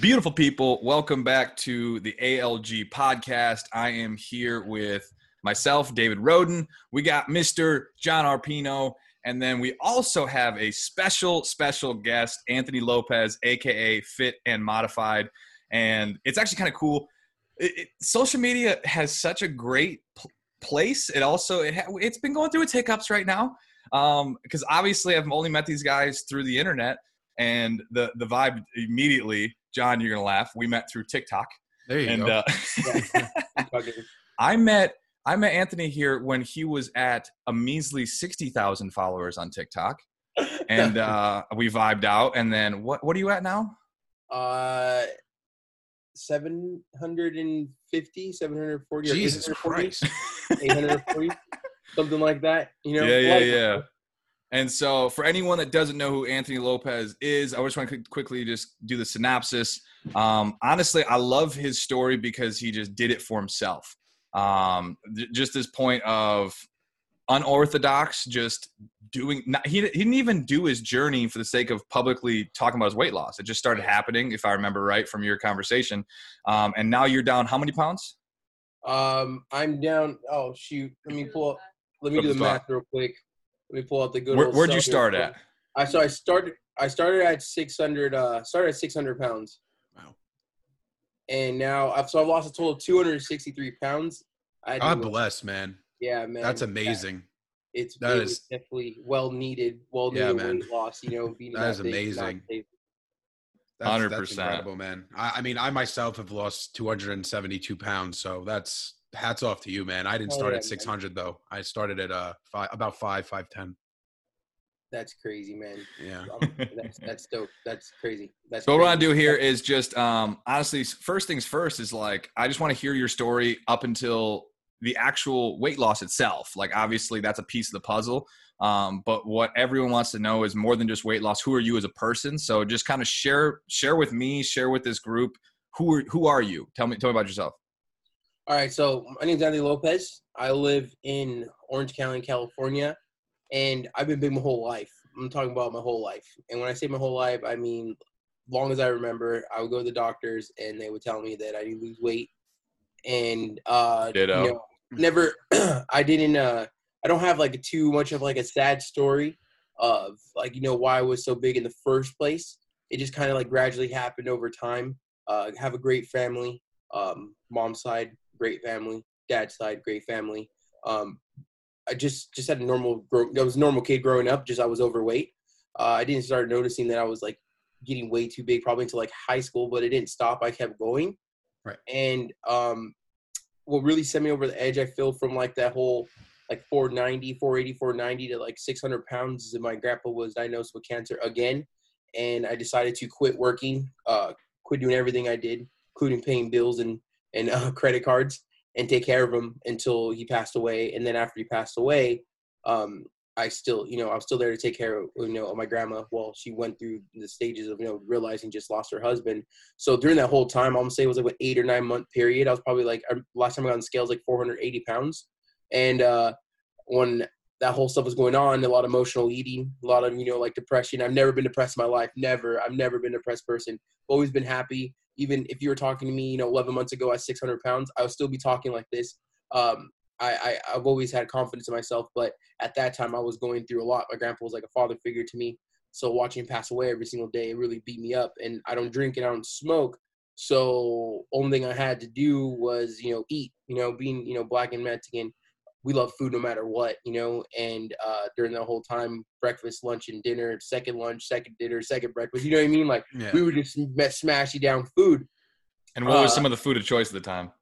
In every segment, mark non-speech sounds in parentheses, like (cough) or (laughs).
Beautiful people, welcome back to the ALG podcast. I am here with myself, David Roden. We got Mr. John Arpino, and then we also have a special, special guest, Anthony Lopez, aka Fit and Modified. And it's actually kind of cool. It, it, social media has such a great p- place. It also it ha- it's been going through its hiccups right now because um, obviously I've only met these guys through the internet, and the the vibe immediately John, you're gonna laugh. We met through TikTok. There you and, go. Uh, (laughs) I met I met Anthony here when he was at a measly sixty thousand followers on TikTok, and (laughs) uh, we vibed out. And then what what are you at now? Uh, 750, 740, Jesus or 840, Christ. 840, (laughs) something like that. You know? yeah, yeah, Like- yeah. And so, for anyone that doesn't know who Anthony Lopez is, I just want to quickly just do the synopsis. Um, honestly, I love his story because he just did it for himself. Um, th- just this point of unorthodox, just doing. Not, he, he didn't even do his journey for the sake of publicly talking about his weight loss. It just started happening, if I remember right from your conversation. Um, and now you're down how many pounds? Um, I'm down. Oh shoot! Let me pull up. Let me do the math real quick. Let me pull out the good. Where, old where'd you stuff here. start at? I so I started. I started at 600. Uh, started at 600 pounds. Wow. And now I've so I've lost a total of 263 pounds. I God lose- bless, man. Yeah, man. That's Yeah, amazing. It's That it is- was definitely well needed. Well Yeah, needed man. weight loss. You know, (laughs) being That is big- amazing. That's, 100%. That's incredible, man. I, I mean, I myself have lost 272 pounds, so that's hats off to you, man. I didn't Oh, start yeah, at man. 600 though. I started at uh five, about five, five ten. That's crazy, man. Yeah. (laughs) That's that's dope. That's crazy. That's So what I want to do here is just um, honestly, first things first is like I just want to hear your story up until the actual weight loss itself. Like obviously that's a piece of the puzzle, um, but what everyone wants to know is more than just weight loss. Who are you as a person? So just kind of share share with me, share with this group. Who are who are you? Tell me tell me about yourself. All right, so my name's Anthony Lopez. I live in Orange County, California, and I've been big my whole life. I'm talking about my whole life. And when I say my whole life, I mean long as I remember, I would go to the doctors and they would tell me that I need to lose weight. And uh Ditto. you know, never (clears throat) I didn't uh I don't have like too much of like a sad story of like you know why I was so big in the first place. It just kind of like gradually happened over time. Uh have a great family. Um mom's side, great family. Dad's side, great family. Um I just just had a normal grow I was a normal kid growing up, just I was overweight. Uh, I didn't start noticing that I was like getting way too big probably until like high school, but it didn't stop. I kept going. Right. And um what really sent me over the edge, I feel from like that whole like 490, 480, 490 to like 600 pounds. is My grandpa was diagnosed with cancer again, and I decided to quit working, uh, quit doing everything I did, including paying bills and and uh, credit cards, and take care of him until he passed away. And then after he passed away, um, I still, you know, I was still there to take care of, you know, of my grandma while she went through the stages of, you know, realizing just lost her husband. So during that whole time, I'm gonna say it was like an eight or nine month period. I was probably like last time I got on the scale like 480 pounds, and uh, when that whole stuff was going on, a lot of emotional eating, a lot of you know like depression. I've never been depressed in my life. Never. I've never been a depressed person. Always been happy. Even if you were talking to me, you know, 11 months ago at 600 pounds, I would still be talking like this. Um, I, I I've always had confidence in myself, but at that time I was going through a lot. My grandpa was like a father figure to me. So watching him pass away every single day, it really beat me up. And I don't drink and I don't smoke. So only thing I had to do was, you know, eat. You know, being, you know, black and Mexican, we love food no matter what, you know. And uh, during the whole time, breakfast, lunch, and dinner, second lunch, second dinner, second breakfast. You know what I mean? Like Yeah. we would just sm- smash you down food, And what was Uh, some of the food of choice at the time?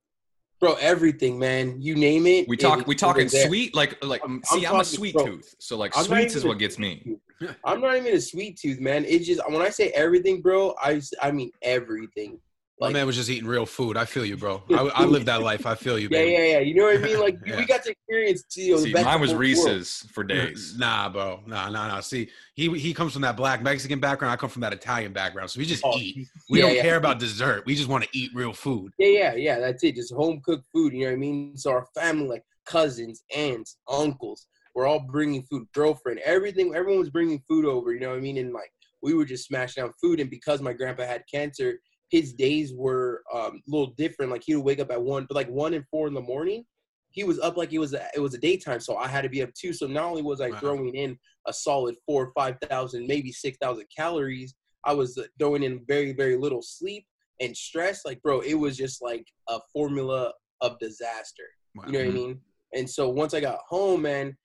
bro. Everything, man. You name it. We talk was- we it talking sweet like like I'm- see I'm I'm, a sweet bro, tooth. So like I'm sweets is what gets me. I'm not even a sweet tooth, man. It's just when I say everything, bro. I I mean everything. My man was just eating real food. I feel you, bro. (laughs) I, I lived that life. I feel you, yeah, baby. yeah, yeah. You know what I mean? Like (laughs) Yeah. we got to experience, you know, the See, best mine was both worlds. Reese's for mm, days. Nah, bro. Nah, nah, nah. See, he he comes from that black Mexican background. I come from that Italian background. So we just Oh, eat. (laughs) We yeah, don't yeah. care about dessert. We just want to eat real food. Yeah, yeah, yeah. That's it. Just home cooked food. You know what I mean? So our family, like cousins, aunts, uncles, we're all bringing food. Girlfriend, everything. Everyone was bringing food over. You know what I mean? And like we were just smashing down food. And because my grandpa had cancer, his days were um, a little different. Like he would wake up at one, but like one and four in the morning, he was up like it was a, it was a daytime. So I had to be up too. So not only was I Wow. throwing in a solid four or five thousand, maybe six thousand calories, I was uh, throwing in very very little sleep and stress. Like bro, it was just like a formula of disaster. Wow. You know what I mean? And so once I got home, man,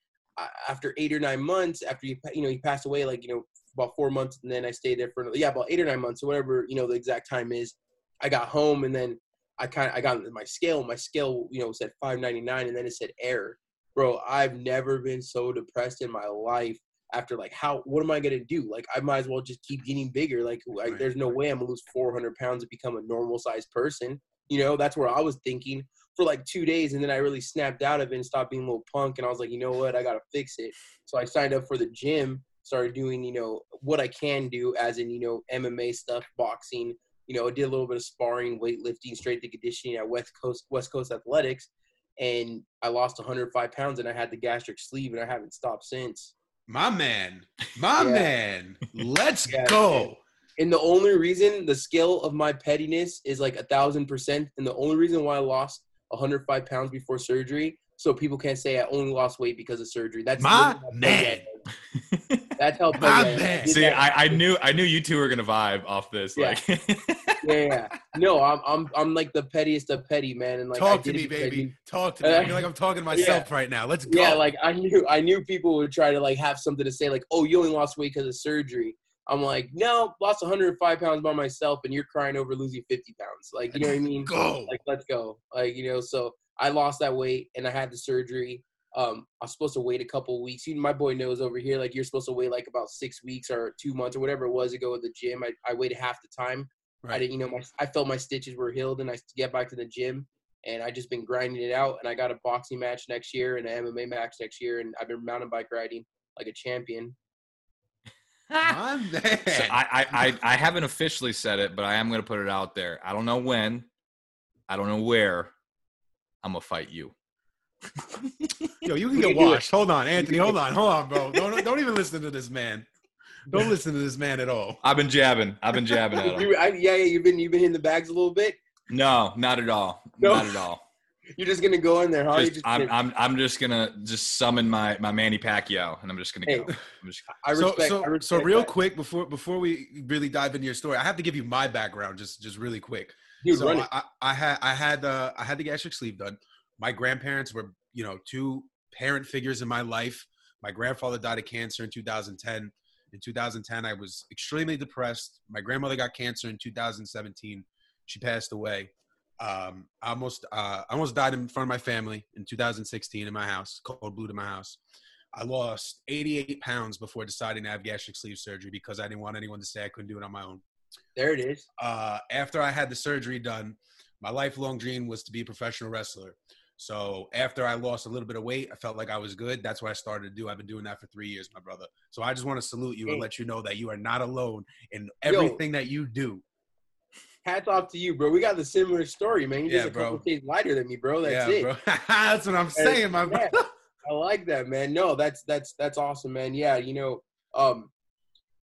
after eight or nine months, after you you know he passed away, like you know about four months, and then I stayed there for yeah about eight or nine months, or whatever you know the exact time is. I got home, and then I kind of I got my scale. My scale you know said five ninety nine, and then it said error. Bro, I've never been so depressed in my life. After like how what am I gonna do? Like I might as well just keep getting bigger. Like, like there's no way I'm gonna lose 400 pounds to become a normal sized person. You know that's where I was thinking for like two days and then I really snapped out of it and stopped being a little punk and I was like, you know what, I gotta fix it. So I signed up for the gym, started doing, you know, what I can do as in, you know, MMA stuff, boxing, you know, I did a little bit of sparring, weightlifting, straight to conditioning at West Coast West Coast Athletics. And I lost 105 pounds and I had the gastric sleeve and I haven't stopped since. My man, my Yeah. man, let's Yeah, go. And the only reason the scale of my pettiness is like a thousand percent, and the only reason why I lost 105 pounds before surgery, so people can't say I only lost weight because of surgery. That's My man. petty I am. That's how My man. See, I, I knew I knew you two were gonna vibe off this. Yeah. Like, (laughs) yeah, yeah. No, I'm I'm I'm like the pettiest of petty, man. And like I Talk to me, baby. knew- Talk to me. I feel like I'm talking to (laughs) myself right now. Let's go. Yeah, like I knew I knew people would try to like have something to say, like, "Oh, you only lost weight because of surgery." I'm like, no, lost 105 pounds by myself, and you're crying over losing 50 pounds. Like, you know what I mean? go. like let's go like you know so i lost that weight and i had the surgery um i was supposed to wait a couple weeks even my boy knows over here like you're supposed to wait like about six weeks or two months or whatever it was to go to the gym i, I waited half the time i right. didn't you know my, i felt my stitches were healed and i get back to the gym and i just been grinding it out and i got a boxing match next year and an mma match next year and i've been mountain bike riding like a champion My (laughs) man. so I, I, I, I haven't officially said it, but I am gonna put it out there. I don't know when, I don't know where. I'm gonna fight you. (laughs) Yo, you can We get can washed. Hold on, Anthony. Hold on. Hold on, bro. (laughs) Don't don't even listen to this man. Don't (laughs) listen to this man at all. I've been jabbing. I've been jabbing at him. You- I, yeah yeah you've been you've been hitting the bags a little bit No, not at all. No. Not at all. You're just gonna go in there huh Just, just I'm, gonna- I'm, I'm just gonna just summon my, my Manny Pacquiao, and I'm just gonna Hey. go. I'm just, (laughs) I so respect, so I respect so real that. quick before before we really dive into your story, I have to give you my background just just really quick. Dude, so run it. I, I had I had uh, I had the gastric sleeve done. My grandparents were you know two parent figures in my life. My grandfather died of cancer in 2010. In 2010, I was extremely depressed. My grandmother got cancer in 2017. She passed away. Um, I almost uh, I almost died in front of my family in 2016 in my house, code blue to my house. I lost 88 pounds before deciding to have gastric sleeve surgery because I didn't want anyone to say I couldn't do it on my own There it is. uh, after I had the surgery done, my lifelong dream was to be a professional wrestler. So after I lost a little bit of weight, I felt like I was good. That's what I started to do. I've been doing that for three years, my brother. So I just want to salute you and let you know that you are not alone in everything that you do. Hats off to you, bro. We got the similar story, man. You're Yeah, just a bro. couple days lighter than me, bro. That's yeah, it. bro. (laughs) that's what I'm saying, my yeah. (laughs) I like that, man. No, that's that's that's awesome, man. Yeah, you know, um,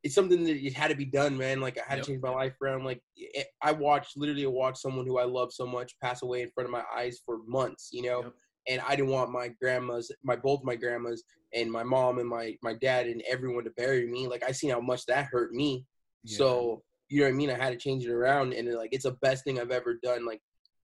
it's something that it had to be done, man. Like I had Yep. to change my life around. Like it, I watched, literally watched someone who I love so much pass away in front of my eyes for months. You know, Yep. and I didn't want my grandmas, my both my grandmas, and my mom and my my dad and everyone to bury me. Like I seen how much that hurt me. Yeah. So you know what I mean. I had to change it around, and like it's the best thing I've ever done. Like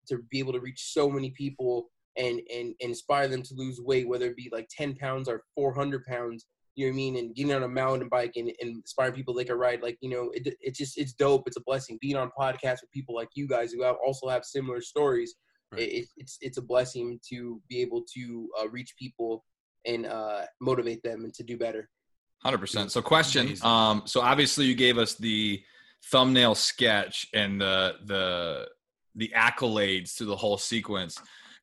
to be able to reach so many people and and inspire them to lose weight, whether it be like ten pounds or four hundred pounds. You know what I mean? And getting on a mountain bike and, and inspiring people like can ride. Like you know, it, it's just it's dope. It's a blessing being on podcasts with people like you guys who have also have similar stories. Right. It, it's it's a blessing to be able to uh, reach people and uh, motivate them and to do better. Hundred percent. So, question. Um, so obviously you gave us the thumbnail sketch and the the the accolades to the whole sequence.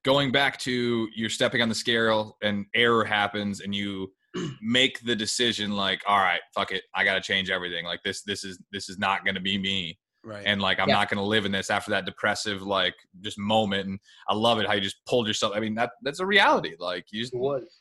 Going back to you're stepping on the scale and error happens and you (clears throat) make the decision like, all right, fuck it, I got to change everything. Like this, this is this is not going to be me, right. and like I'm Yeah. not going to live in this after that depressive like just moment. And I love it how you just pulled yourself. I mean that that's a reality. Like you just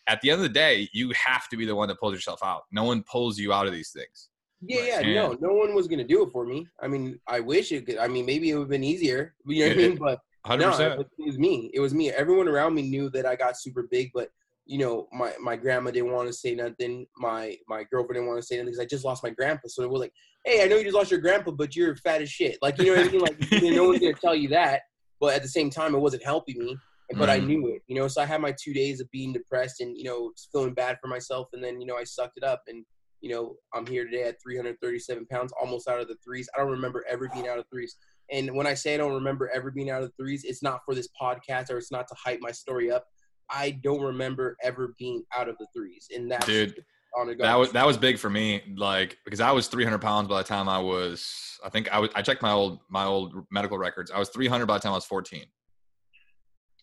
at the end of the day, you have to be the one that pulls yourself out. No one pulls you out of these things. Yeah, yeah, And- no, no one was gonna do it for me. I mean, I wish it could. I mean, maybe it would have been easier. (laughs) You know what I It- mean? But Hundred no, percent. it was me. It was me. Everyone around me knew that I got super big, but you know, my my grandma didn't want to say nothing. My my girlfriend didn't want to say nothing because I just lost my grandpa. So they were like, "Hey, I know you just lost your grandpa, but you're fat as shit." Like, you know what I mean? Like, no one's gonna tell you that. But at the same time, it wasn't helping me. But I Mhm. knew it, you know. So I had my two days of being depressed and you know feeling bad for myself, and then you know I sucked it up, and you know I'm here today at 337 pounds, almost out of the threes. I don't remember ever being out of threes. And when I say I don't remember ever being out of the threes, it's not for this podcast or it's not to hype my story up. I don't remember ever being out of the threes, and that's Dude, on a that was that was big for me. Like because I was 300 pounds by the time I was. I think I was. I checked my old my old medical records. I was 300 by the time I was 14.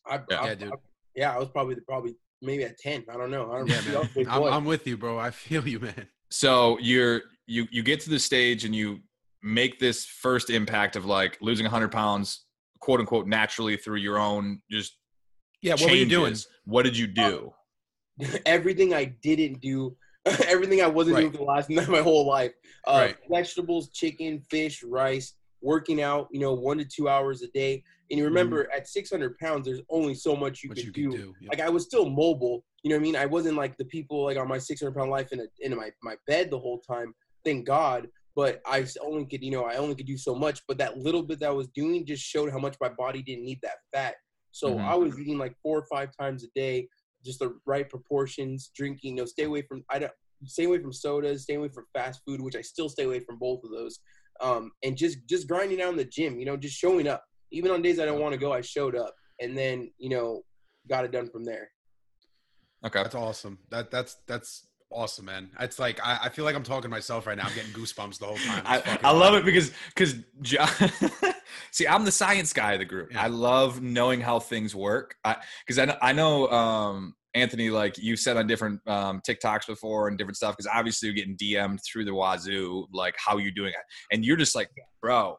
I, Yeah. I, Yeah, dude. I- yeah, I was probably probably maybe at 10. I don't know. I don't Yeah, I was a man. (laughs) I'm. I'm with you, bro. I feel you, man. So you're you you get to the stage and you make this first impact of like losing 100 pounds, quote unquote, naturally through your own just Yeah, what were you doing? What did you do? (laughs) everything I didn't do, (laughs) everything I wasn't doing Right. for the last (laughs) my whole life. Uh, Right. Vegetables, chicken, fish, rice, working out. You know, one to two hours a day. And you remember, at 600 pounds, there's only so much you could you do. do. Yeah. Like I was still mobile. You know what I mean? I wasn't like the people like on my 600 pound life in a, in my my bed the whole time. Thank God. But I only could, you know, I only could do so much. But that little bit that I was doing just showed how much my body didn't need that fat. So Mhm. I was eating like four or five times a day, just the right proportions, drinking. You know, stay away from I don't stay away from sodas, stay away from fast food, which I still stay away from both of those. Um, and just just grinding out in the gym. You know, just showing up. Even on days I don't want to go, I showed up, and then you know, got it done from there. Okay. That's awesome. That that's that's awesome, man. It's like I, I feel like I'm talking to myself right now. I'm getting goosebumps the whole time. I, I love wild. it because because John, (laughs) see I'm the science guy of the group. Yeah. I love knowing how things work. I because I, know- I know um, Anthony like you said on different um, TikToks before and different stuff because obviously you're getting DM'd through the wazoo like how you doing it and you're just like bro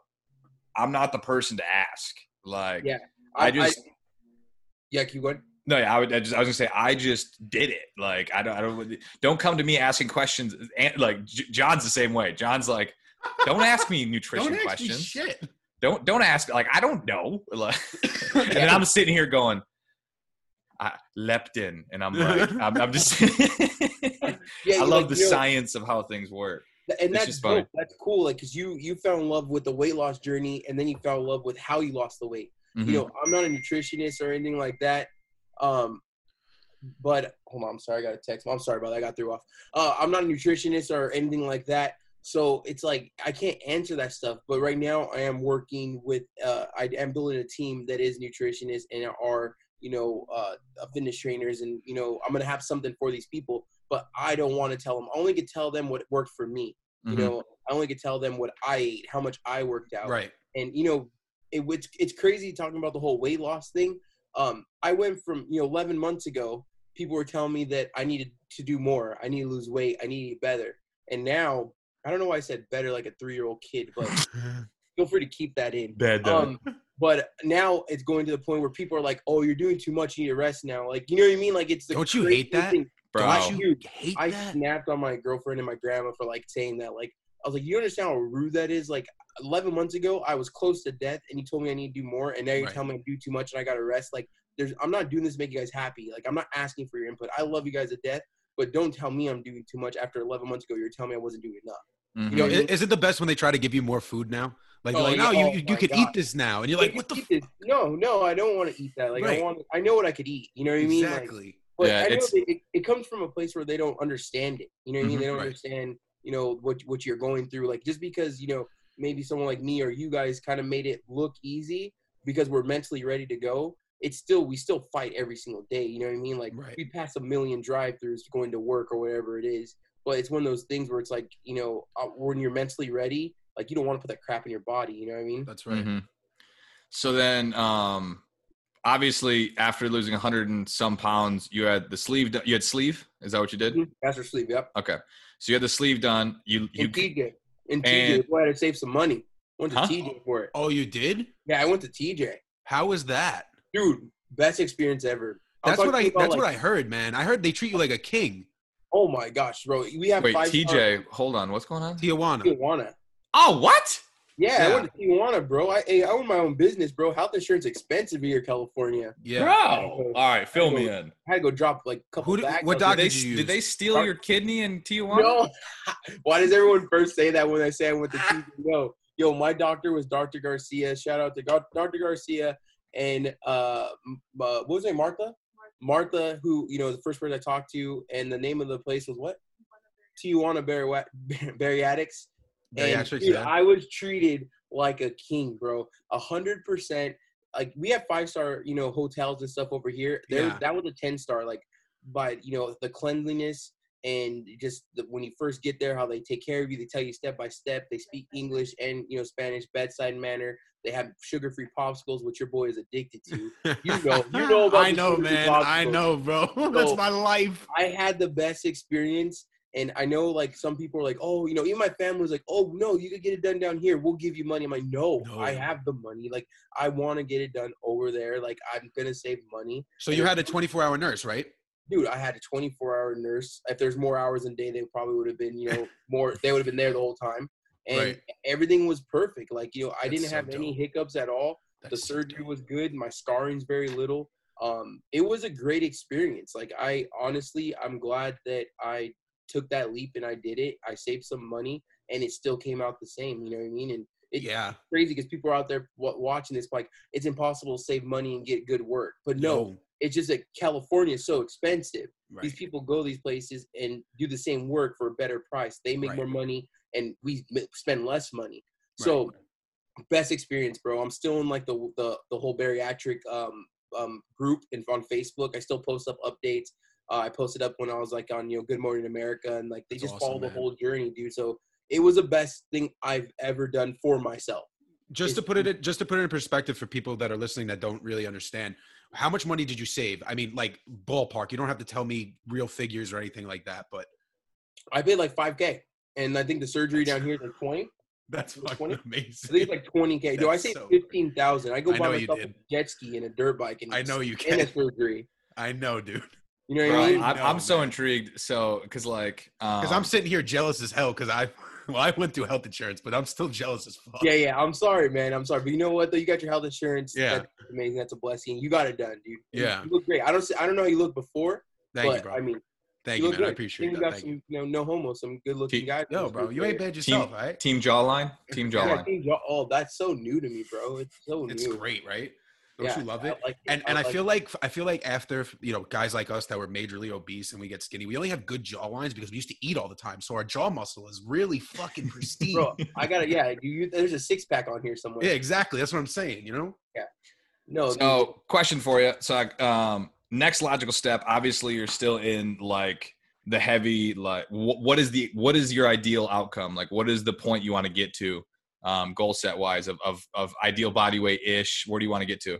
I'm not the person to ask like Yeah. I just yeah, keep going. no yeah I would I just I was gonna say I just did it like I don't I don't don't come to me asking questions and like J- John's the same way John's like don't ask me (laughs) nutrition Don't ask me questions shit. don't don't ask like I don't know. Like, (laughs) (laughs) and then I'm sitting here going, I, leptin, and I'm like, (laughs) I'm, I'm just. (laughs) Yeah, I love like, the science of how things work. and it's that's dope. That's cool. Like, cause you you fell in love with the weight loss journey, and then you fell in love with how you lost the weight. Mhm. You know, I'm not a nutritionist or anything like that. Um, but hold on, I'm sorry, I got a text. I'm sorry about that. I got threw off. Uh, I'm not a nutritionist or anything like that. So it's like I can't answer that stuff. But right now, I am working with. Uh, I am building a team that is nutritionists and are you know uh, fitness trainers, and you know I'm gonna have something for these people. But I don't want to tell them. I only could tell them what worked for me. You Mhm. know, I only could tell them what I ate, how much I worked out Right. and you know it, it's it's crazy talking about the whole weight loss thing um i went from you know 11 months ago people were telling me that i needed to do more i need to lose weight i need to eat better and now i don't know why i said better like a three-year-old kid but (laughs) feel free to keep that in Bad um but now it's going to the point where people are like oh you're doing too much you need to rest now like you know what i mean like it's the Don't you hate that? thing. bro. Don't you Dude, hate I that? snapped on my girlfriend and my grandma for like saying that. Like, I was like, you understand how rude that is? Like, 11 months ago, I was close to death, and you told me I need to do more, and now you're Right. telling me I do too much and I got to rest. Like, there's, I'm not doing this to make you guys happy. Like, I'm not asking for your input. I love you guys to death, but don't tell me I'm doing too much. After 11 months ago, you're telling me I wasn't doing enough. Mhm. You know, is it the best when they try to give you more food now? Like, Oh, you're like, no, you Oh, you, you my could God. eat this now, and you're like, what the? Eat this. No, no, I don't want to eat that. Like, Right. I want, I know what I could eat. You know what I mean? Like, exactly. But Yeah, I know it's- that it, it comes from a place where they don't understand it. You know what I mean? Mhm. They don't Right. understand, you know, what what you're going through. Like just because, you know, maybe someone like me or you guys kind of made it look easy because we're mentally ready to go. It's still we still fight every single day. You know what I mean? Like Right. we pass a million drive-throughs going to work or whatever it is. But it's one of those things where it's like, you know, uh, when you're mentally ready, like you don't want to put that crap in your body. You know what I mean? That's right. Mhm. So then, um, obviously, after losing 100 and some pounds, you had the sleeve. do- You had sleeve. Is that what you did? Master sleep. Yep. Okay. So you had the sleeve done. You you In TJ. And- TJ. Boy, I had to save some money. Went to Huh? TJ for it. Oh, you did? Yeah, I went to TJ. How was that? dude, best experience ever. I'm That's what I. That's like- what I heard, man. I heard they treat you like a king. Oh my gosh, bro. We have Wait, five TJ, hold on. What's going on? Tijuana. Tijuana. Oh, what? Yeah, I Yeah. went to Tijuana, bro. I hey, I own my own business, bro. Health insurance expensive here, in California. Yeah. Bro. All right, fill me in. I had to go drop like a couple Who did- bags. what out dog there. Did they, did you did they steal your kidney in Tijuana? No. (laughs) Why does everyone first say that when I say I went to TJ? (laughs) No. Yo, my doctor was Dr. Garcia. Shout out to Dr. Garcia and uh, uh what was it. Martha? Martha, who you know the first person I talked to, and the name of the place was what? Tijuana Bari- (laughs) And Bariatrics, dude, yeah. I was treated like a king, bro. A hundred percent. Like we have five star, you know, hotels and stuff over here. There, Yeah. that was a ten star. Like, but you know the cleanliness and just the, when you first get there, how they take care of you. They tell you step by step. They speak English and you know Spanish, bedside manner. They have sugar free popsicles, which your boy is addicted to. (laughs) You know, you know about I know, man. I know, bro. (laughs) That's So- my life. I had the best experience. And I know like some people are like, oh, you know, even my family was like, oh no, you could get it done down here. We'll give you money. I'm like, no, No. I have the money. Like I want to get it done over there. Like I'm gonna save money. So you had a 24 hour nurse, right? Dude, I had a 24 hour nurse. If there's more hours in a day, they probably would have been, you know, (laughs) more. They would have been there the whole time, and Right. everything was perfect. Like you know, I That's didn't so have any hiccups at all the That's so surgery dope. was good my scarring's very little um it was a great experience like i honestly i'm glad that i took that leap and i did it i saved some money and it still came out the same you know what i mean and it's Yeah. crazy because people are out there watching this like it's impossible to save money and get good work but no it's just that california is so expensive Right. these people go these places and do the same work for a better price they make Right. more money and we spend less money so best experience, bro. I'm still in like the the, the whole bariatric um, um, group and on Facebook. I still post up updates. Uh, I posted up when I was like on you know Good Morning America and like they That's just awesome, follow the whole journey, dude. So it was the best thing I've ever done for myself. just to put it in, just to put it in perspective for people that are listening that don't really understand how much money did you save i mean like ballpark you don't have to tell me real figures or anything like that but I paid like 5k, and I think the surgery down here is like 20. (laughs) that's fucking 20? I amazing think it's like 20k. (laughs) Do I say so- 15,000? I go buy you myself a jet ski and a dirt bike and i know you can. And a surgery. i know dude You know what Bro, I mean? I'm, No, I'm so intrigued. So, because like, um, because i'm sitting here jealous as hell because i (laughs) well i went through health insurance but i'm still jealous as fuck Yeah, yeah. I'm sorry, man. I'm sorry, but you know what? Though you got your health insurance. Yeah. that's amazing. That's a blessing. You got it done, dude. Yeah. you look great. I don't. See, I don't know how you look before, thank but you bro I mean, thank you you look man i appreciate think that you got thank some, you you know, no homo, some good looking Keep- guys. yo bro you ain't bad yourself all right team jawline, team Yeah, jawline. team jaw- oh, that's so new to me, bro. It's so it's new. great right don't Yeah, you love I it like and and I like feel it. like I feel like after you know guys like us that were majorly obese and we get skinny, we only have good jaw lines because we used to eat all the time, so our jaw muscle is really fucking pristine. bro, I (laughs) gotta. Yeah, you, you, there's a six pack on here somewhere. yeah, exactly. That's what I'm saying. You know, Yeah. No, dude, question for you. So, like, um, next logical step. Obviously, you're still in like the heavy. Like, wh- what is the what is your ideal outcome? Like, what is the point you want to get to, um, goal set wise of of of ideal body weight ish? Where do you want to get to?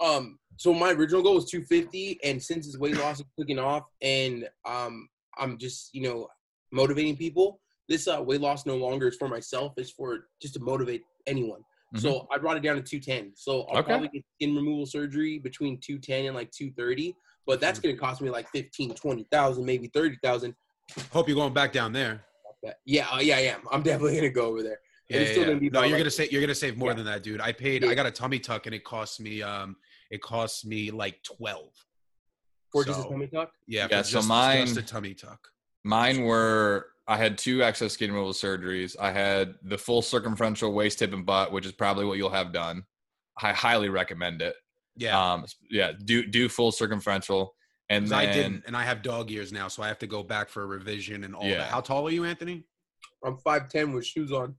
um so my original goal was 250 and since his weight loss is clicking off and um i'm just you know motivating people this uh, weight loss no longer is for myself it's for just to motivate anyone so i brought it down to 210 so i'll Okay. probably get skin removal surgery between 210 and like 230 but that's going to cost me like 15 20000 maybe 30000 hope you're going back down there. yeah uh, yeah i am i'm definitely going to go over there Yeah, yeah, still yeah. gonna no, you're like- gonna say you're gonna save more Yeah. than that, dude. I paid. Yeah. I got a tummy tuck and it cost me um it cost me like twelve. for just a tummy tuck Yeah, Yeah, so just, mine- just a tummy tuck. Mine were I had two excess skin removal surgeries. I had the full circumferential waist, hip, and butt, which is probably what you'll have done. I highly recommend it. Yeah, Um, yeah, do do full circumferential, And then I didn't, and I have dog ears now, so I have to go back for a revision and all Yeah. that. How tall are you, Anthony? i'm 510 with shoes on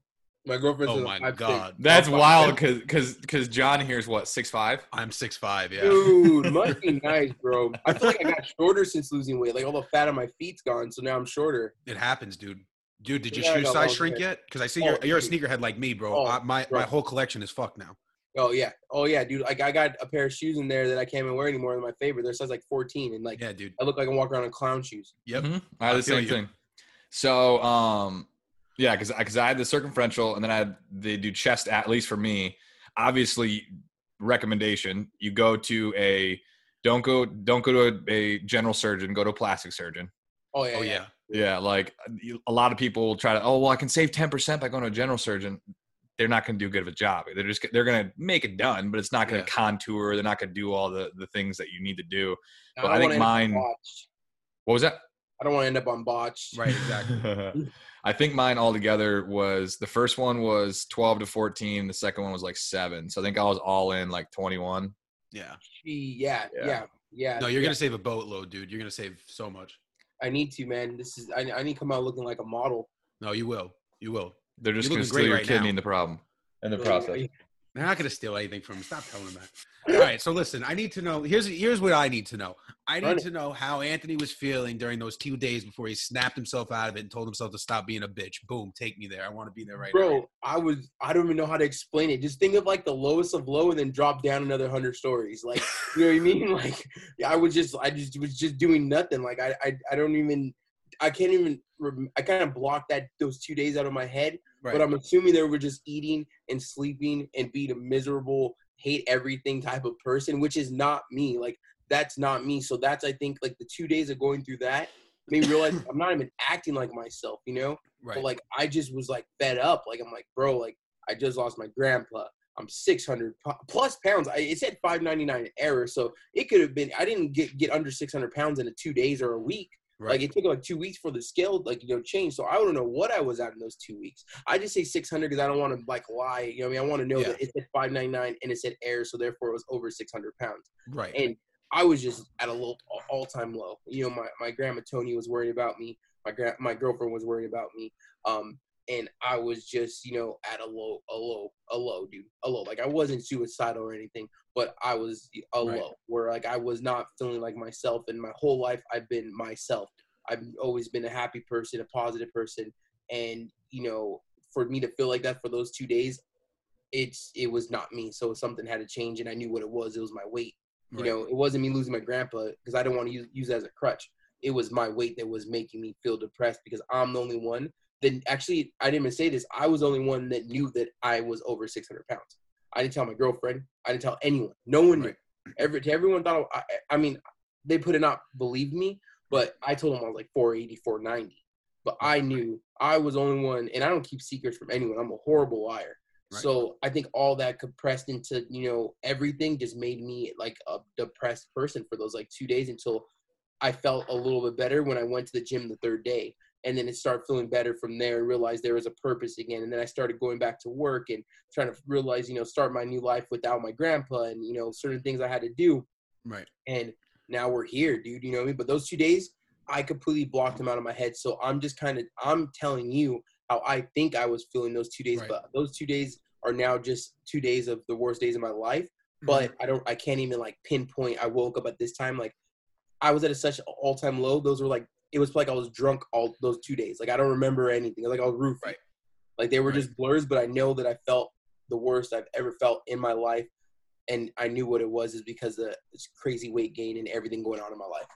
my girlfriend's Oh my 5'6". God. That's I'm wild because because because John here's what six five. I'm six five. Yeah. Dude, must be (laughs) nice, bro. I feel like I got shorter since losing weight. Like all the fat on my feet's gone, so now I'm shorter. It happens, dude. Dude, did your Yeah, I shoe size shrink hair. yet? Because I see Oh, you're you're a dude. sneakerhead like me, bro. Oh, I, my bro. my whole collection is fucked now. Oh yeah, oh yeah, dude. Like I got a pair of shoes in there that I can't even wear anymore. They're my favorite. They're size like 14, and like Yeah, dude. I look like I'm walking around in clown shoes. Yep. Mhm. I had I the feel same you. thing. So um, yeah, because because I had the circumferential, and then I had they do chest at least for me. Obviously, recommendation: you go to a don't go don't go to a, a general surgeon, go to a plastic surgeon. Oh yeah. Oh yeah. Yeah, like a lot of people will try to, oh, well, I can save 10% by going to a general surgeon. They're not going to do good of a job. They're just, they're going to make it done, but it's not going Yeah. to contour. They're not going to do all the, the things that you need to do. I But don't I think wanna end up mine- botched. What was that? I don't want to end up on botch. Right. Exactly. (laughs) I think mine altogether was the first one was 12 to 14. The second one was like seven. So I think I was all in like 21. yeah. Gee, Yeah, Yeah. yeah, yeah. No, you're yeah. gonna save a boatload, dude. You're gonna save so much. I need to, man. This is. I, I need to come out looking like a model. No, you will. You will. They're just You're going to steal your right kidney now. in the problem, in the process. They're not gonna steal anything from him. Stop telling him that. All right. So listen, I need to know. Here's here's what I need to know. I need it. to know how Anthony was feeling during those two days before he snapped himself out of it and told himself to stop being a bitch. Boom, take me there. I want to be there right now. Bro, I was. I don't even know how to explain it. Just think of like the lowest of low, and then drop down another hundred stories. Like, (laughs) you know what I mean? Like, I was just. I just was just doing nothing. Like, I. I, I don't even. I can't even. rem- I kind of blocked that those two days out of my head. Right. But I'm assuming they were just eating and sleeping and being a miserable, hate everything type of person, which is not me. Like that's not me. So that's I think like the two days of going through that made me realize (laughs) I'm not even acting like myself, you know? right. But like I just was like fed up. Like I'm like, bro, like I just lost my grandpa. I'm 600 plus pounds. I, it said 599 error, so it could have been. I didn't get get under 600 pounds in a two days or a week. Right. Like it took like two weeks for the scale like you know change. So I don't know what I was at in those two weeks. I just say 600 because I don't want to like lie. You know I mean? I want to know Yeah. that it said 599 and it said air, so therefore it was over 600 pounds. right. And I was just at a low all time low. You know, my my grandma Tony was worried about me. My grand my girlfriend was worried about me. Um, and I was just you know at a low a low a low dude a low. Like I wasn't suicidal or anything, but I was a Right. low where like I was not feeling like myself. And my whole life I've been myself. I've always been a happy person, a positive person, and you know, for me to feel like that for those two days, it's it was not me. So something had to change, and I knew what it was. It was my weight. You know, it wasn't me losing my grandpa because I didn't want to use, use it as a crutch. It was my weight that was making me feel depressed because I'm the only one that actually I didn't even say this. I was the only one that knew that I was over 600 pounds. I didn't tell my girlfriend. I didn't tell anyone. No one Right. knew. Every everyone thought. I, I mean, they put it not believe me, but I told them I was like 480, 490. But I knew I was the only one, and I don't keep secrets from anyone. I'm a horrible liar. Right. So I think all that compressed into you know everything just made me like a depressed person for those like two days until I felt a little bit better when I went to the gym the third day, and then it started feeling better from there. and Realized there was a purpose again, and then I started going back to work and trying to realize you know start my new life without my grandpa and you know certain things I had to do, right. and now we're here, dude. You know what I mean? But those two days, I completely blocked them out of my head. So I'm just kind of I'm telling you how I think I was feeling those two days, Right. but those two days are now just two days of the worst days of my life. Mm-hmm. But I don't I can't even like pinpoint I woke up at this time. Like I was at a such an all time low. Those were like it was like I was drunk all those two days. Like I don't remember anything. Like I was roofie. Right. Like they were Right. just blurs, but I know that I felt the worst I've ever felt in my life. And I knew what it was is because of this crazy weight gain and everything going on in my life.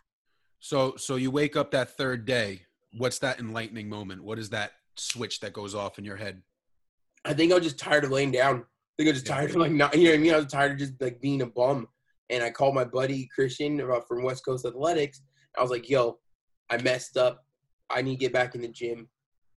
So so you wake up that third day. What's that enlightening moment? What is that switch that goes off in your head? I think I was just tired of laying down. I think I was just Yeah. tired of like not, you know what I mean? I was tired of just like being a bum. And I called my buddy Christian uh, from West Coast Athletics. I was like, "Yo, I messed up. I need to get back in the gym.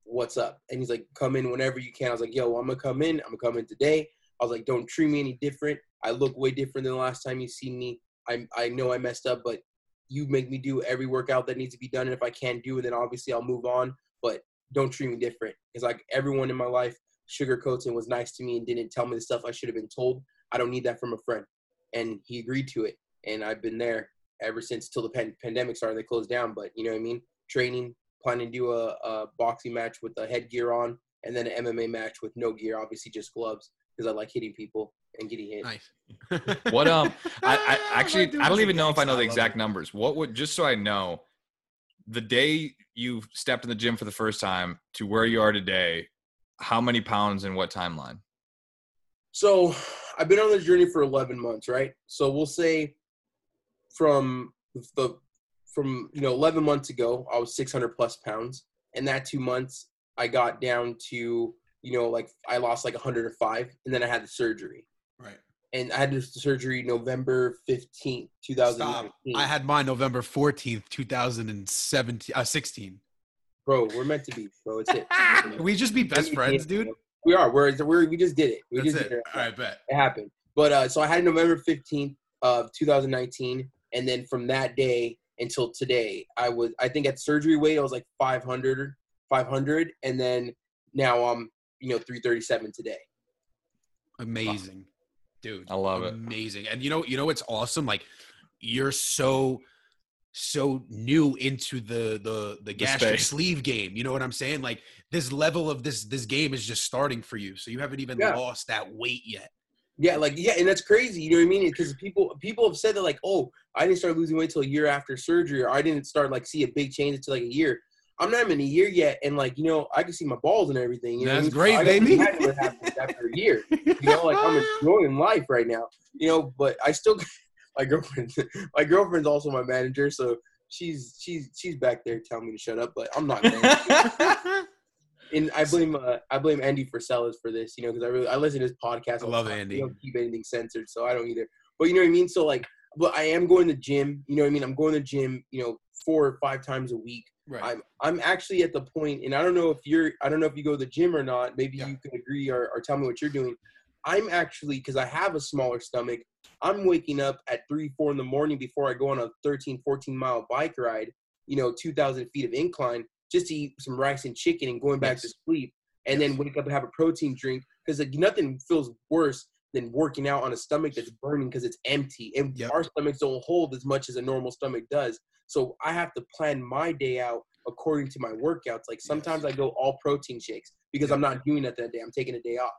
What's up?" And he's like, "Come in whenever you can." I was like, "Yo, I'm gonna come in. I'm gonna come in today." I was like, "Don't treat me any different. I look way different than the last time you see me. I I know I messed up, but you make me do every workout that needs to be done. And if I can't do it, then obviously I'll move on. But don't treat me different because like everyone in my life sugarcoats and was nice to me and didn't tell me the stuff I should have been told. I don't need that from a friend. And he agreed to it. And I've been there ever since till the pan- pandemic started. They closed down, but you know what I mean? Training, planning to do a, a boxing match with the headgear on, and then an MMA match with no gear, obviously just gloves because I like hitting people and getting hit. Nice. (laughs) What um I, I (laughs) actually Dude, I don't even know if I know the exact it. numbers. What would just so I know the day you stepped in the gym for the first time to where you are today, how many pounds and what timeline? So I've been on this journey for 11 months, right? So we'll say from the from you know 11 months ago, I was 600 plus pounds, and that two months I got down to you know like I lost like 105, and then I had the surgery, Right. and I had the surgery November fifteenth, two thousand Stop. I had mine November 14th, 2017, uh, 16. Bro, we're meant to be, bro. It's it. (laughs) We just be best friends, dude? We are. We're, we're we just did it. We That's just it. did it. All right, bet. It happened. But uh, so I had November fifteenth of two thousand nineteen, and then from that day until today, I was I think at surgery weight I was like 500, 500, and then now I'm you know three thirty seven today. Amazing, dude. I love it. Amazing. And you know, you know what's awesome? Like you're so so new into the the the gastric space. sleeve game. You know what I'm saying? Like this level of this this game is just starting for you. So you haven't even Yeah. lost that weight yet. Yeah, like yeah, and that's crazy. You know what I mean? Because people people have said that like, oh, I didn't start losing weight till a year after surgery, or I didn't start like see a big change until like a year. I'm not even a year yet, and like you know, I can see my balls and everything. You know, That's mean? great, I baby. what happens after a year. You know, like I'm enjoying life right now. You know, but I still (laughs) my girlfriend. (laughs) My girlfriend's also my manager, so she's she's she's back there telling me to shut up, but I'm not. (laughs) And I blame uh, I blame Andy Frisella for this, you know, because I really I listen to his podcast. I love. Andy. He don't keep anything censored, so I don't either. But you know what I mean. So like, but I am going to the gym. You know what I mean. I'm going to the gym. You know, four or five times a week. right. I'm I'm actually at the point, and I don't know if you're I don't know if you go to the gym or not. Maybe Yeah. you can agree or, or tell me what you're doing. I'm actually because I have a smaller stomach. I'm waking up at three four in the morning before I go on a 13 14 mile bike ride. You know, 2,000 feet of incline just to eat some rice and chicken and going back to sleep, and then wake up and have a protein drink because like, nothing feels worse than working out on a stomach that's burning because it's empty and Yep. our stomachs don't hold as much as a normal stomach does. So I have to plan my day out according to my workouts. Like sometimes I go all protein shakes because I'm not doing that that day. I'm taking a day off.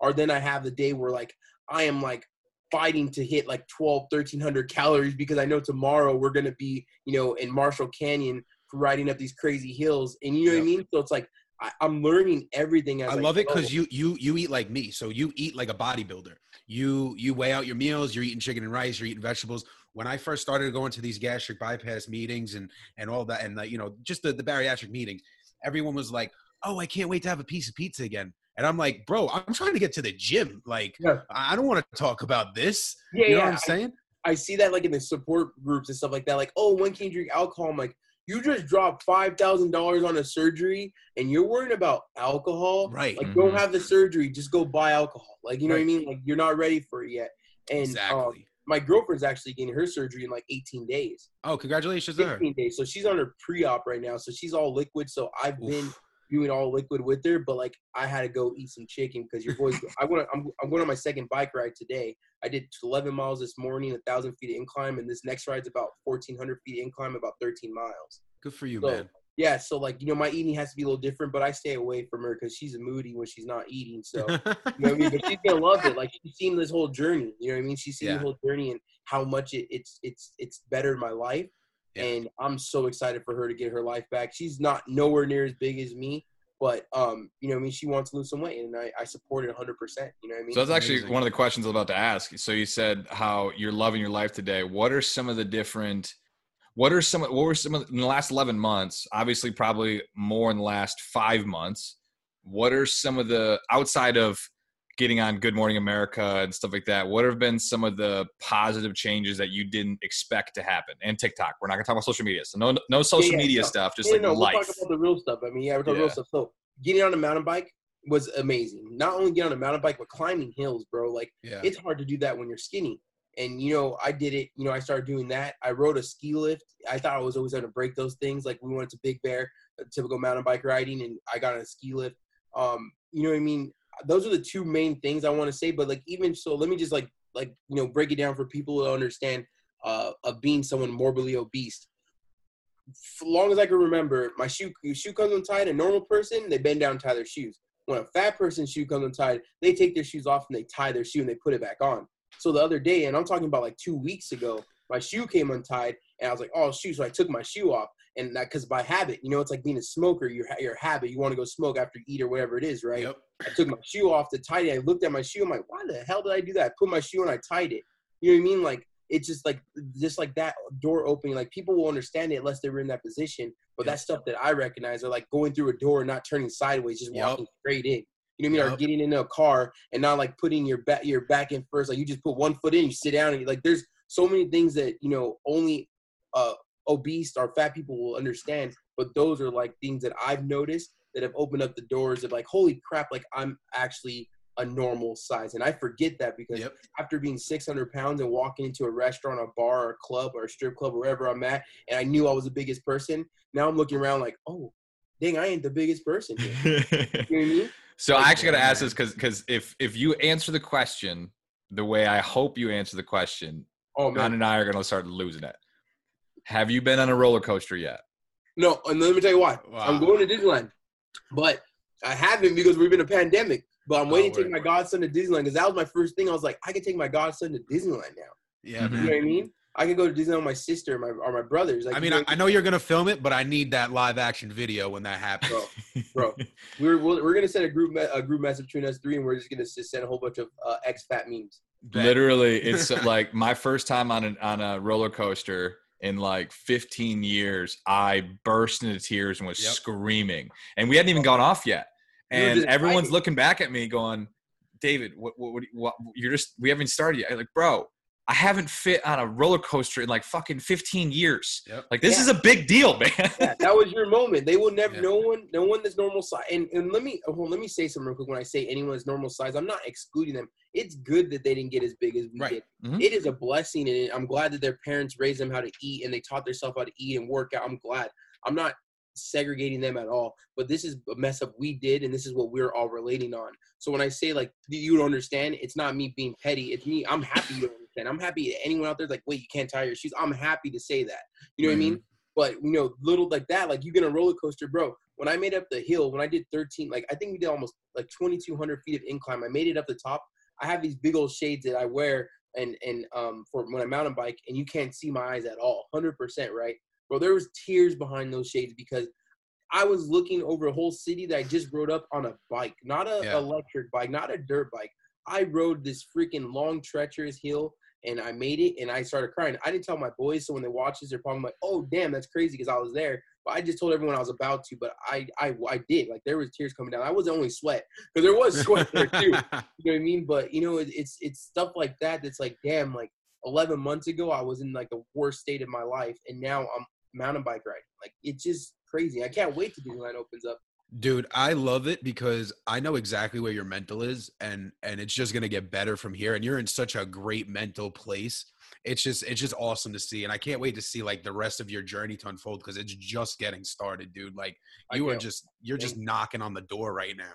Or then I have the day where like I am like fighting to hit like 12, 1300 calories because I know tomorrow we're going to be, you know, in Marshall Canyon riding up these crazy hills. And you know what I mean? So it's like I, I'm learning everything I love it because you you you eat like me. So you eat like a bodybuilder. You you weigh out your meals. You're eating chicken and rice. You're eating vegetables. When I first started going to these gastric bypass meetings and and all that, and the, you know just the, the bariatric meetings, everyone was like, "Oh, I can't wait to have a piece of pizza again." And I'm like, "Bro, I'm trying to get to the gym. Like, Yeah. I I don't want to talk about this." Yeah, You know yeah. what I'm saying? I see that like in the support groups and stuff like that. Like, oh, when can you drink alcohol? I'm like, you just dropped five thousand dollars on a surgery, and you're worrying about alcohol. Right. Like, don't Mhm. have the surgery. Just go buy alcohol. Like, you know what I mean? Like, you're not ready for it yet. And um, exactly. my girlfriend's actually getting her surgery in like 18 days. oh, congratulations to her. 15 days. So she's on her pre-op right now. So she's all liquid. So I've been Doing all liquid with her, but like I had to go eat some chicken because your boys. (laughs) I want. I'm, I'm going on my second bike ride today. I did 11 miles this morning, a thousand feet of incline, and this next ride's about 1,400 feet of incline, about 13 miles. Good for you, So, man. Yeah, so like you know, my eating has to be a little different, but I stay away from her because she's moody when she's not eating. So (laughs) you know what I mean? But she's gonna love it. Like she's seen this whole journey. You know what I mean? She's seen Yeah. the whole journey and how much it, it's it's it's bettered my life. Yeah. And I'm so excited for her to get her life back. She's not nowhere near as big as me, but um, you know what I mean? She wants to lose some weight, and I, I support it 100. percent You know what I mean? So that's actually Amazing. one of the questions I was about to ask. So you said how you're loving your life today. What are some of the different? What are some? What were some of in the last eleven months? Obviously, probably more in the last five months. What are some of the outside of getting on Good Morning America and stuff like that? What have been some of the positive changes that you didn't expect to happen? And TikTok. We're not gonna talk about social media. So no, no social yeah, media no. stuff. Just Yeah, like no, life. we'll talk about the real stuff. I mean, yeah, we're talking Yeah. real stuff. So getting on a mountain bike was amazing. Not only getting on a mountain bike, but climbing hills, bro. Like yeah. it's hard to do that when you're skinny. And you know, I did it. You know, I started doing that. I rode a ski lift. I thought I was always going to break those things. Like we went to Big Bear, typical mountain bike riding, and I got on a ski lift. Um, you know what I mean? Those are the two main things I want to say. But like even so, let me just like like you know break it down for people to understand uh, of being someone morbidly obese. For long as I can remember, my shoe shoe comes untied. A normal person they bend down tie their shoes. When a fat person's shoe comes untied, they take their shoes off and they tie their shoe and they put it back on. So the other day, and I'm talking about like two weeks ago, my shoe came untied, and I was like, "Oh shoot!" So I took my shoe off, and that because by habit, you know, it's like being a smoker. Your your habit, you want to go smoke after you eat or whatever it is, right? Yep. I took my shoe off to tie it. I looked at my shoe. I'm like, "Why the hell did I do that?" I put my shoe on, I tied it. You know what I mean? Like it's just like just like that door opening. Like people will understand it unless they were in that position. But Yep. that stuff that I recognize are like going through a door and not turning sideways, just Yep. walking straight in. You know what I mean? Or getting in a car and not like putting your back your back in first. Like you just put one foot in, you sit down, and you, like there's so many things that you know only uh, obese or fat people will understand. But those are like things that I've noticed that have opened up the doors of like, holy crap! Like I'm actually a normal size, and I forget that because Yep. after being 600 pounds and walking into a restaurant, a bar, or a club, or a strip club, wherever I'm at, and I knew I was the biggest person. Now I'm looking around like, oh, dang, I ain't the biggest person here. (laughs) You know what I mean? so I actually got to ask this because because if if you answer the question the way I hope you answer the question, Oh John man, and I are gonna start losing it. Have you been on a roller coaster yet? no. And let me tell you why. Wow. I'm going to Disneyland, but I haven't because we've been a pandemic. But I'm Oh, waiting to take my godson to Disneyland because that was my first thing. I was like, I can take my godson to Disneyland now. Yeah, Mhm. You know man. what I mean? I can go to Disneyland with my sister or my or my brothers. Like, I you mean, know, I, I know you're gonna film it, but I need that live action video when that happens. Bro. (laughs) bro, we're we're, we're gonna send a group me- a group message between us three, and we're just gonna s- send a whole bunch of uh, ex fat memes. Literally, it's (laughs) like my first time on an, on a roller coaster in like 15 years. I burst into tears and was Yep. screaming, and we hadn't even gone off yet. And everyone's looking back at me, going, "David, what, what, what, what? You're just we haven't started yet." I'm like, bro, I haven't fit on a roller coaster in like fucking 15 years. Yep. Like this Yeah. is a big deal, man. (laughs) Yeah, that was your moment. They will never. Yeah. No one. No one that's normal size. And and let me hold let me say something real quick. When I say anyone that's normal size, I'm not excluding them. It's good that they didn't get as big as we Right. did. Mhm. It is a blessing, and I'm glad that their parents raised them how to eat and they taught themselves how to eat and work out. I'm glad. I'm not segregating them at all. But this is a mess up we did, and this is what we're all relating on. So when I say like you don't understand, it's not me being petty. It's me. I'm happy you don't understand. I'm happy that anyone out there's like, wait, you can't tie your shoes. I'm happy to say that. You know what I mean? But you know, little like that, like you get a roller coaster, bro. When I made up the hill, when I did 13, like I think we did almost like 2,200 feet of incline. I made it up the top. I have these big old shades that I wear and and um for when I mountain bike, and you can't see my eyes at all, 100 percent, right, bro? There was tears behind those shades because I was looking over a whole city that I just rode up on a bike, not a Yeah. electric bike, not a dirt bike. I rode this freaking long, treacherous hill and I made it and I started crying. I didn't tell my boys, so when they watch this, they're probably like, "Oh, damn, that's crazy," because I was there. But I just told everyone I was about to. But I, I, I did. Like there was tears coming down. I wasn't only sweat because there was sweat there too. You (laughs) know what I mean? But you know, it, it's it's stuff like that that's like, damn, like 11 months ago, I was in like the worst state of my life, and now I'm mountain bike riding. Like it's just crazy. I can't wait till Disneyland opens up. Dude, I love it because I know exactly where your mental is and and it's just going to get better from here and you're in such a great mental place. It's just it's just awesome to see and I can't wait to see like the rest of your journey to unfold cause it's just getting started, dude. Like you are just you're just Thank- knocking on the door right now.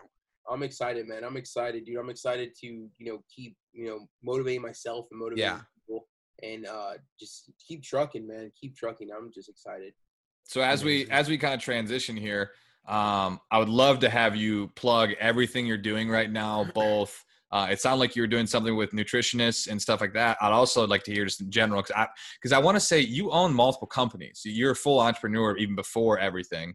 I'm excited, man. I'm excited, dude. I'm excited to you know keep you know motivating myself and motivating Yeah. people and uh just keep trucking, man. Keep trucking. I'm just excited. So as we as we kind of transition here, um, I would love to have you plug everything you're doing right now. (laughs) Both, uh, it sounded like you were doing something with nutritionists and stuff like that. I'd also like to hear just in general because I because I want to say you own multiple companies. You're a full entrepreneur even before everything.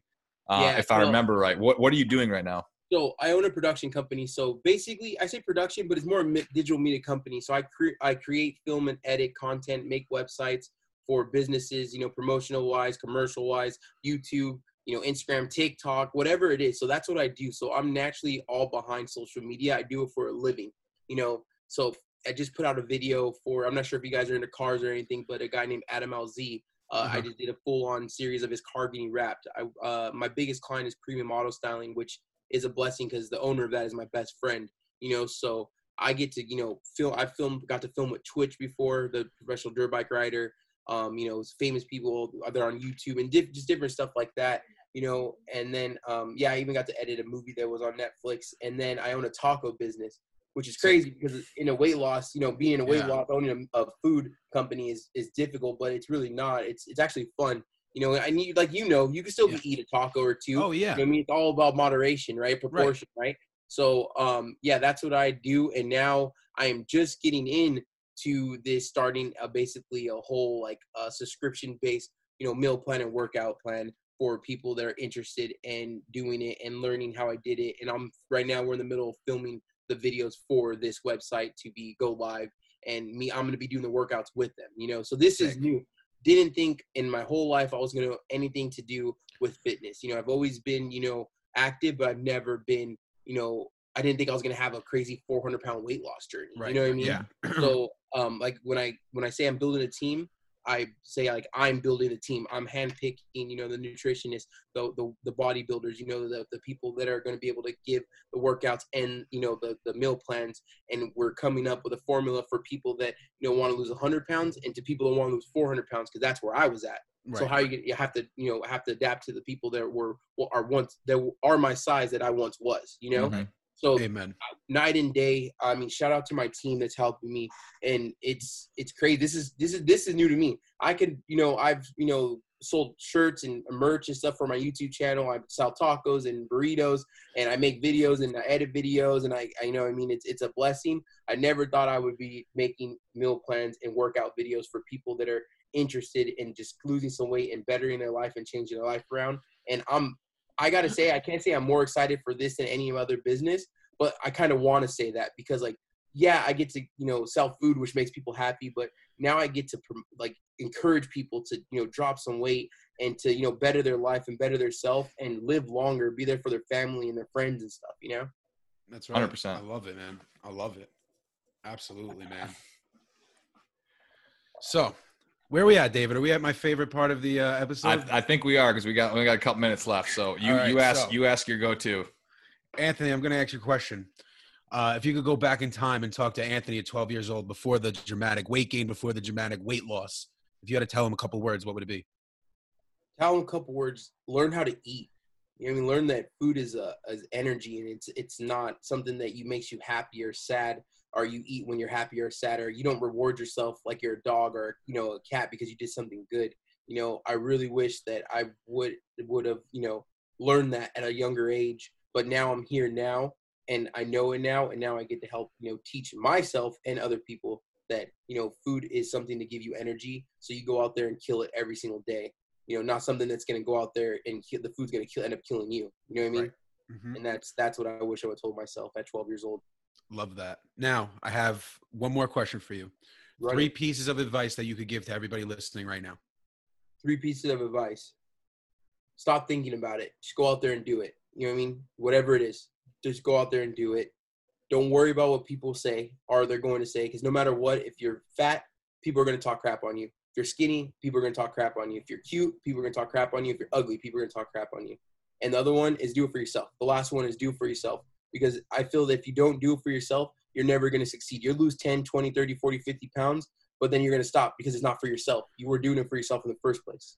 Uh, Yeah, if I well- remember right, what what are you doing right now? So I own a production company. So basically, I say production, but it's more a digital media company. So I cre- I create, film, and edit content, make websites for businesses. You know, promotional wise, commercial wise, YouTube, you know, Instagram, TikTok, whatever it is. So that's what I do. So I'm naturally all behind social media. I do it for a living. You know, so I just put out a video for. I'm not sure if you guys are into cars or anything, but a guy named Adam LZ. Uh, I Uh-huh. just did a full-on series of his car getting wrapped. I, uh, my biggest client is Premium Auto Styling, which is a blessing because the owner of that is my best friend. You know, so I get to you know film. I filmed, got to film with Twitch before, the professional dirt bike rider. Um, you know, famous people. They're on YouTube and diff- just different stuff like that. You know, and then um, yeah, I even got to edit a movie that was on Netflix. And then I own a taco business, which is crazy because in a weight loss, you know, being in a weight Yeah. loss, owning a, a food company is is difficult, but it's really not. It's it's actually fun. You know, I need like you know, you can still Yeah. eat a taco or two. Oh yeah. You know I mean, it's all about moderation, right? Proportion, right? So, um, yeah, that's what I do, and now I am just getting in to this, starting uh, basically a whole like uh, subscription-based, you know, meal plan and workout plan for people that are interested in doing it and learning how I did it. And I'm right now we're in the middle of filming the videos for this website to be go live, and me, I'm going to be doing the workouts with them. You know, so this is new didn't think in my whole life I was gonna anything to do with fitness. You know, I've always been, you know, active, but I've never been, you know, I didn't think I was gonna have a crazy 400 pound weight loss journey. Right. You know what I mean? Yeah. (clears throat) so um like when i when i say i'm building a team i say like i'm building the team i'm handpicking you know the nutritionists the the, the bodybuilders you know the, the people that are going to be able to give the workouts and you know the, the meal plans and we're coming up with a formula for people that you know want to lose 100 pounds and to people that want to lose 400 pounds because that's where i was at so how you get, you have to you know have to adapt to the people that were are once that are my size that i once was you know Mhm. So Amen. night and day. I mean, shout out to my team that's helping me, and it's it's crazy. This is this is this is new to me. I could, you know, I've you know sold shirts and merch and stuff for my YouTube channel. I sell tacos and burritos, and I make videos and I edit videos, and I, I you know, I mean, it's it's a blessing. I never thought I would be making meal plans and workout videos for people that are interested in just losing some weight and bettering their life and changing their life around. And I'm I gotta say, I can't say I'm more excited for this than any other business, but I kind of want to say that because, like, yeah, I get to you know sell food, which makes people happy, but now I get to like encourage people to you know drop some weight and to you know better their life and better their self and live longer, be there for their family and their friends and stuff. You know. That's right. 100%. I love it, man. I love it. Absolutely, man. So, where are we at, David? Are we at my favorite part of the uh, episode? I, I think we are because we got we got a couple minutes left. So you All right, you ask so- you ask your go to. Anthony, I'm going to ask you a question. Uh, if you could go back in time and talk to Anthony at 12 years old before the dramatic weight gain, before the dramatic weight loss, if you had to tell him a couple words, what would it be? tell him a couple words learn how to eat you know i mean learn that food is a is energy and it's it's not something that you makes you happy or sad or you eat when you're happy or sad or you don't reward yourself like you're a dog or you know a cat because you did something good you know i really wish that i would would have you know learned that at a younger age but now i'm here now and i know it now and now i get to help you know teach myself and other people that you know food is something to give you energy so you go out there and kill it every single day you know, not something that's going to go out there and kill, the food's going to kill, end up killing you. You know what I mean? Right. Mhm. And that's that's what I wish I would have told myself at 12 years old. Love that. Now, I have one more question for you. Run Three pieces of advice that you could give to everybody listening right now. three pieces of advice. Stop thinking about it. Just go out there and do it. You know what I mean? Whatever it is, just go out there and do it. Don't worry about what people say or they're going to say because no matter what, if you're fat, people are going to talk crap on you. If you're skinny, people are going to talk crap on you. If you're cute, people are going to talk crap on you. If you're ugly, people are going to talk crap on you. And the other one is do it for yourself. The last one is do it for yourself because I feel that if you don't do it for yourself, you're never going to succeed. You'll lose 10, 20, 30, 40, 50 pounds, but then you're going to stop because it's not for yourself. You were doing it for yourself in the first place.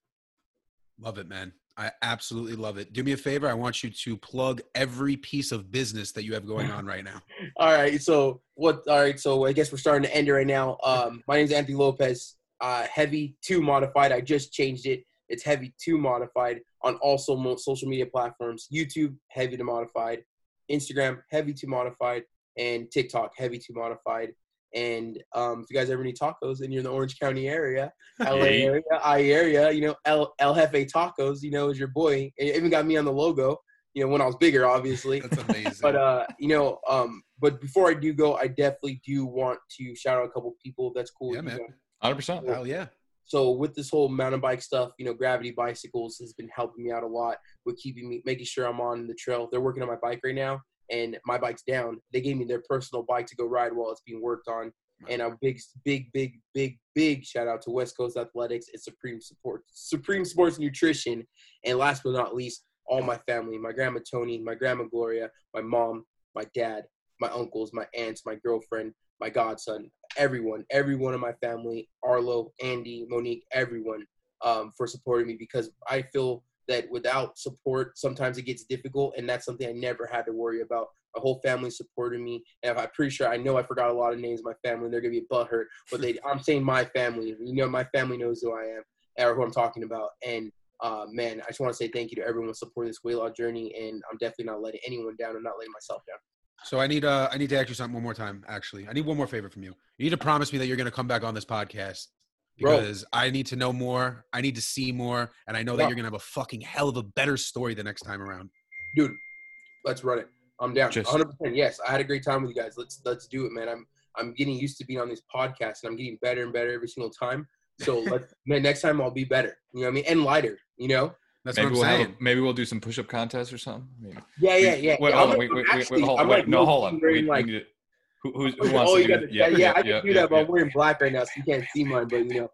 Love it, man. I absolutely love it. Do me a favor. I want you to plug every piece of business that you have going on right now. (laughs) All right. So what? All right. So I guess we're starting to end it right now. Um, my name is Anthony Lopez. Uh, heavy two modified. I just changed it. It's heavy two modified on also social media platforms. YouTube heavy to modified, Instagram heavy to modified, and TikTok heavy to modified. And um, if you guys ever need tacos and you're in the Orange County area, (laughs) LA Hey. area, I area, you know, El El Jefe Tacos, you know, is your boy. It even got me on the logo. You know, when I was bigger, obviously. That's amazing. But uh, you know, um, but before I do go, I definitely do want to shout out a couple people. That's cool. Yeah, man. Hundred percent. Hell yeah. So with this whole mountain bike stuff, you know, Gravity Bicycles has been helping me out a lot with keeping me, making sure I'm on the trail. They're working on my bike right now, and my bike's down. They gave me their personal bike to go ride while it's being worked on. And a big, big, big, big, big shout out to West Coast Athletics and Supreme Support, Supreme Sports Nutrition, and last but not least, all my family, my grandma Tony, my grandma Gloria, my mom, my dad, my uncles, my aunts, my girlfriend, my godson, everyone, every one of my family, Arlo, Andy, Monique, everyone, um, for supporting me because I feel that without support, sometimes it gets difficult, and that's something I never had to worry about. My whole family supported me, and I'm pretty sure I know I forgot a lot of names my family. They're gonna be butthurt, but they, I'm saying my family. You know, my family knows who I am or who I'm talking about, and uh, man, I just want to say thank you to everyone supporting this weight loss journey, and I'm definitely not letting anyone down and not letting myself down. So I need uh I need to ask you something one more time. Actually, I need one more favor from you. You need to promise me that you're going to come back on this podcast Bro. because I need to know more. I need to see more, and I know that Bro. you're going to have a fucking hell of a better story the next time around. dude let's run it i'm down Just- 100% yes i had a great time with you guys let's let's do it man i'm i'm getting used to being on these podcasts and i'm getting better and better every single time so (laughs) next time i'll be better you know what i mean and lighter you know That's maybe what I'm we'll saying. a, maybe we'll do some push-up contests or something. Maybe. Yeah, yeah, yeah. Wait, yeah, hold on. Wait, wait, wait, hold, I'm wait, no, hold on. We, like- we need to, who, who's, who wants oh, to do got this? the, yeah, yeah, I can do that, but yeah. I'm wearing black right now, so you can't see mine. But you know,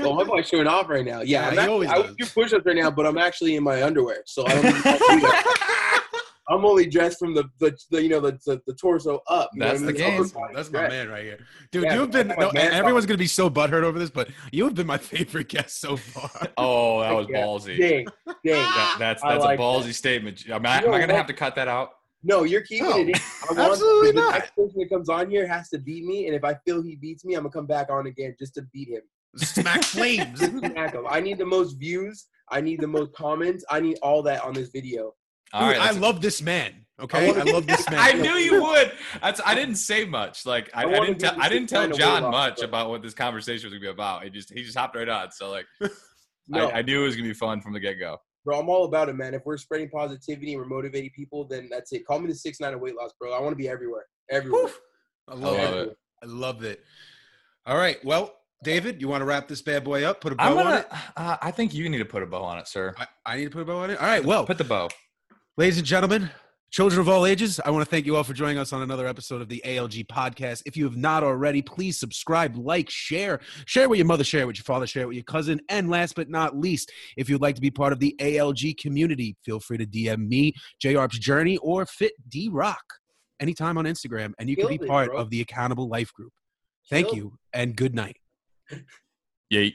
oh, my boy's showing off right now. Yeah, Yeah, I'm he actually, always I would do push-ups right now, but I'm actually in my underwear, so I don't. (laughs) Need to do that. I'm only dressed from the, the, the you know the, the, the torso up. That's what I the game. That's my dress. man right here, dude. Yeah, you have been. No, everyone's gonna be so butthurt over this, but you have been my (laughs) favorite guest so far. (laughs) Oh, that was Yeah. ballsy. Dang, dang. That, (laughs) that's that's like a ballsy statement. Am I, You know am I gonna what? have to cut that out? No, you're keeping No, it in. I want absolutely the not. next person that comes on here has to beat me, and if I feel he beats me, I'm gonna come back on again just to beat him. Smack flames. Smack him. I need the most views. I need the most comments. I need all that on this video. All Dude, right. I that's- love this man. Okay, I love this (laughs) man. I knew you would. That's. I didn't say much. Like I, I I didn't. Tell, I didn't tell John off, much but- about what this conversation was gonna be about. He just he just hopped right on. So like, (laughs) No, I, I knew it was gonna be fun from the get go. bro, I'm all about it, man. If we're spreading positivity and we're motivating people, then that's it. Call me the six nine of weight loss, bro. I want to be everywhere, everywhere. Whew. I love love it. it. I love it. All right. Well, David, you want to wrap this bad boy up? Put a bow I'm on it. Uh, I think you need to put a bow on it, sir. I, I need to put a bow on it. All right. Well, Put the bow. Ladies and gentlemen, children of all ages, I want to thank you all for joining us on another episode of the ALG podcast. If you have not already, please subscribe, like, share, share with your mother, share with your father, share with your cousin, and last but not least, if you'd like to be part of the ALG community, feel free to DM me, JR's Journey, or Fit D Rock anytime on Instagram, and you can be it, part bro. of the Accountable Life Group. Thank Killed you, and good night. Yeet.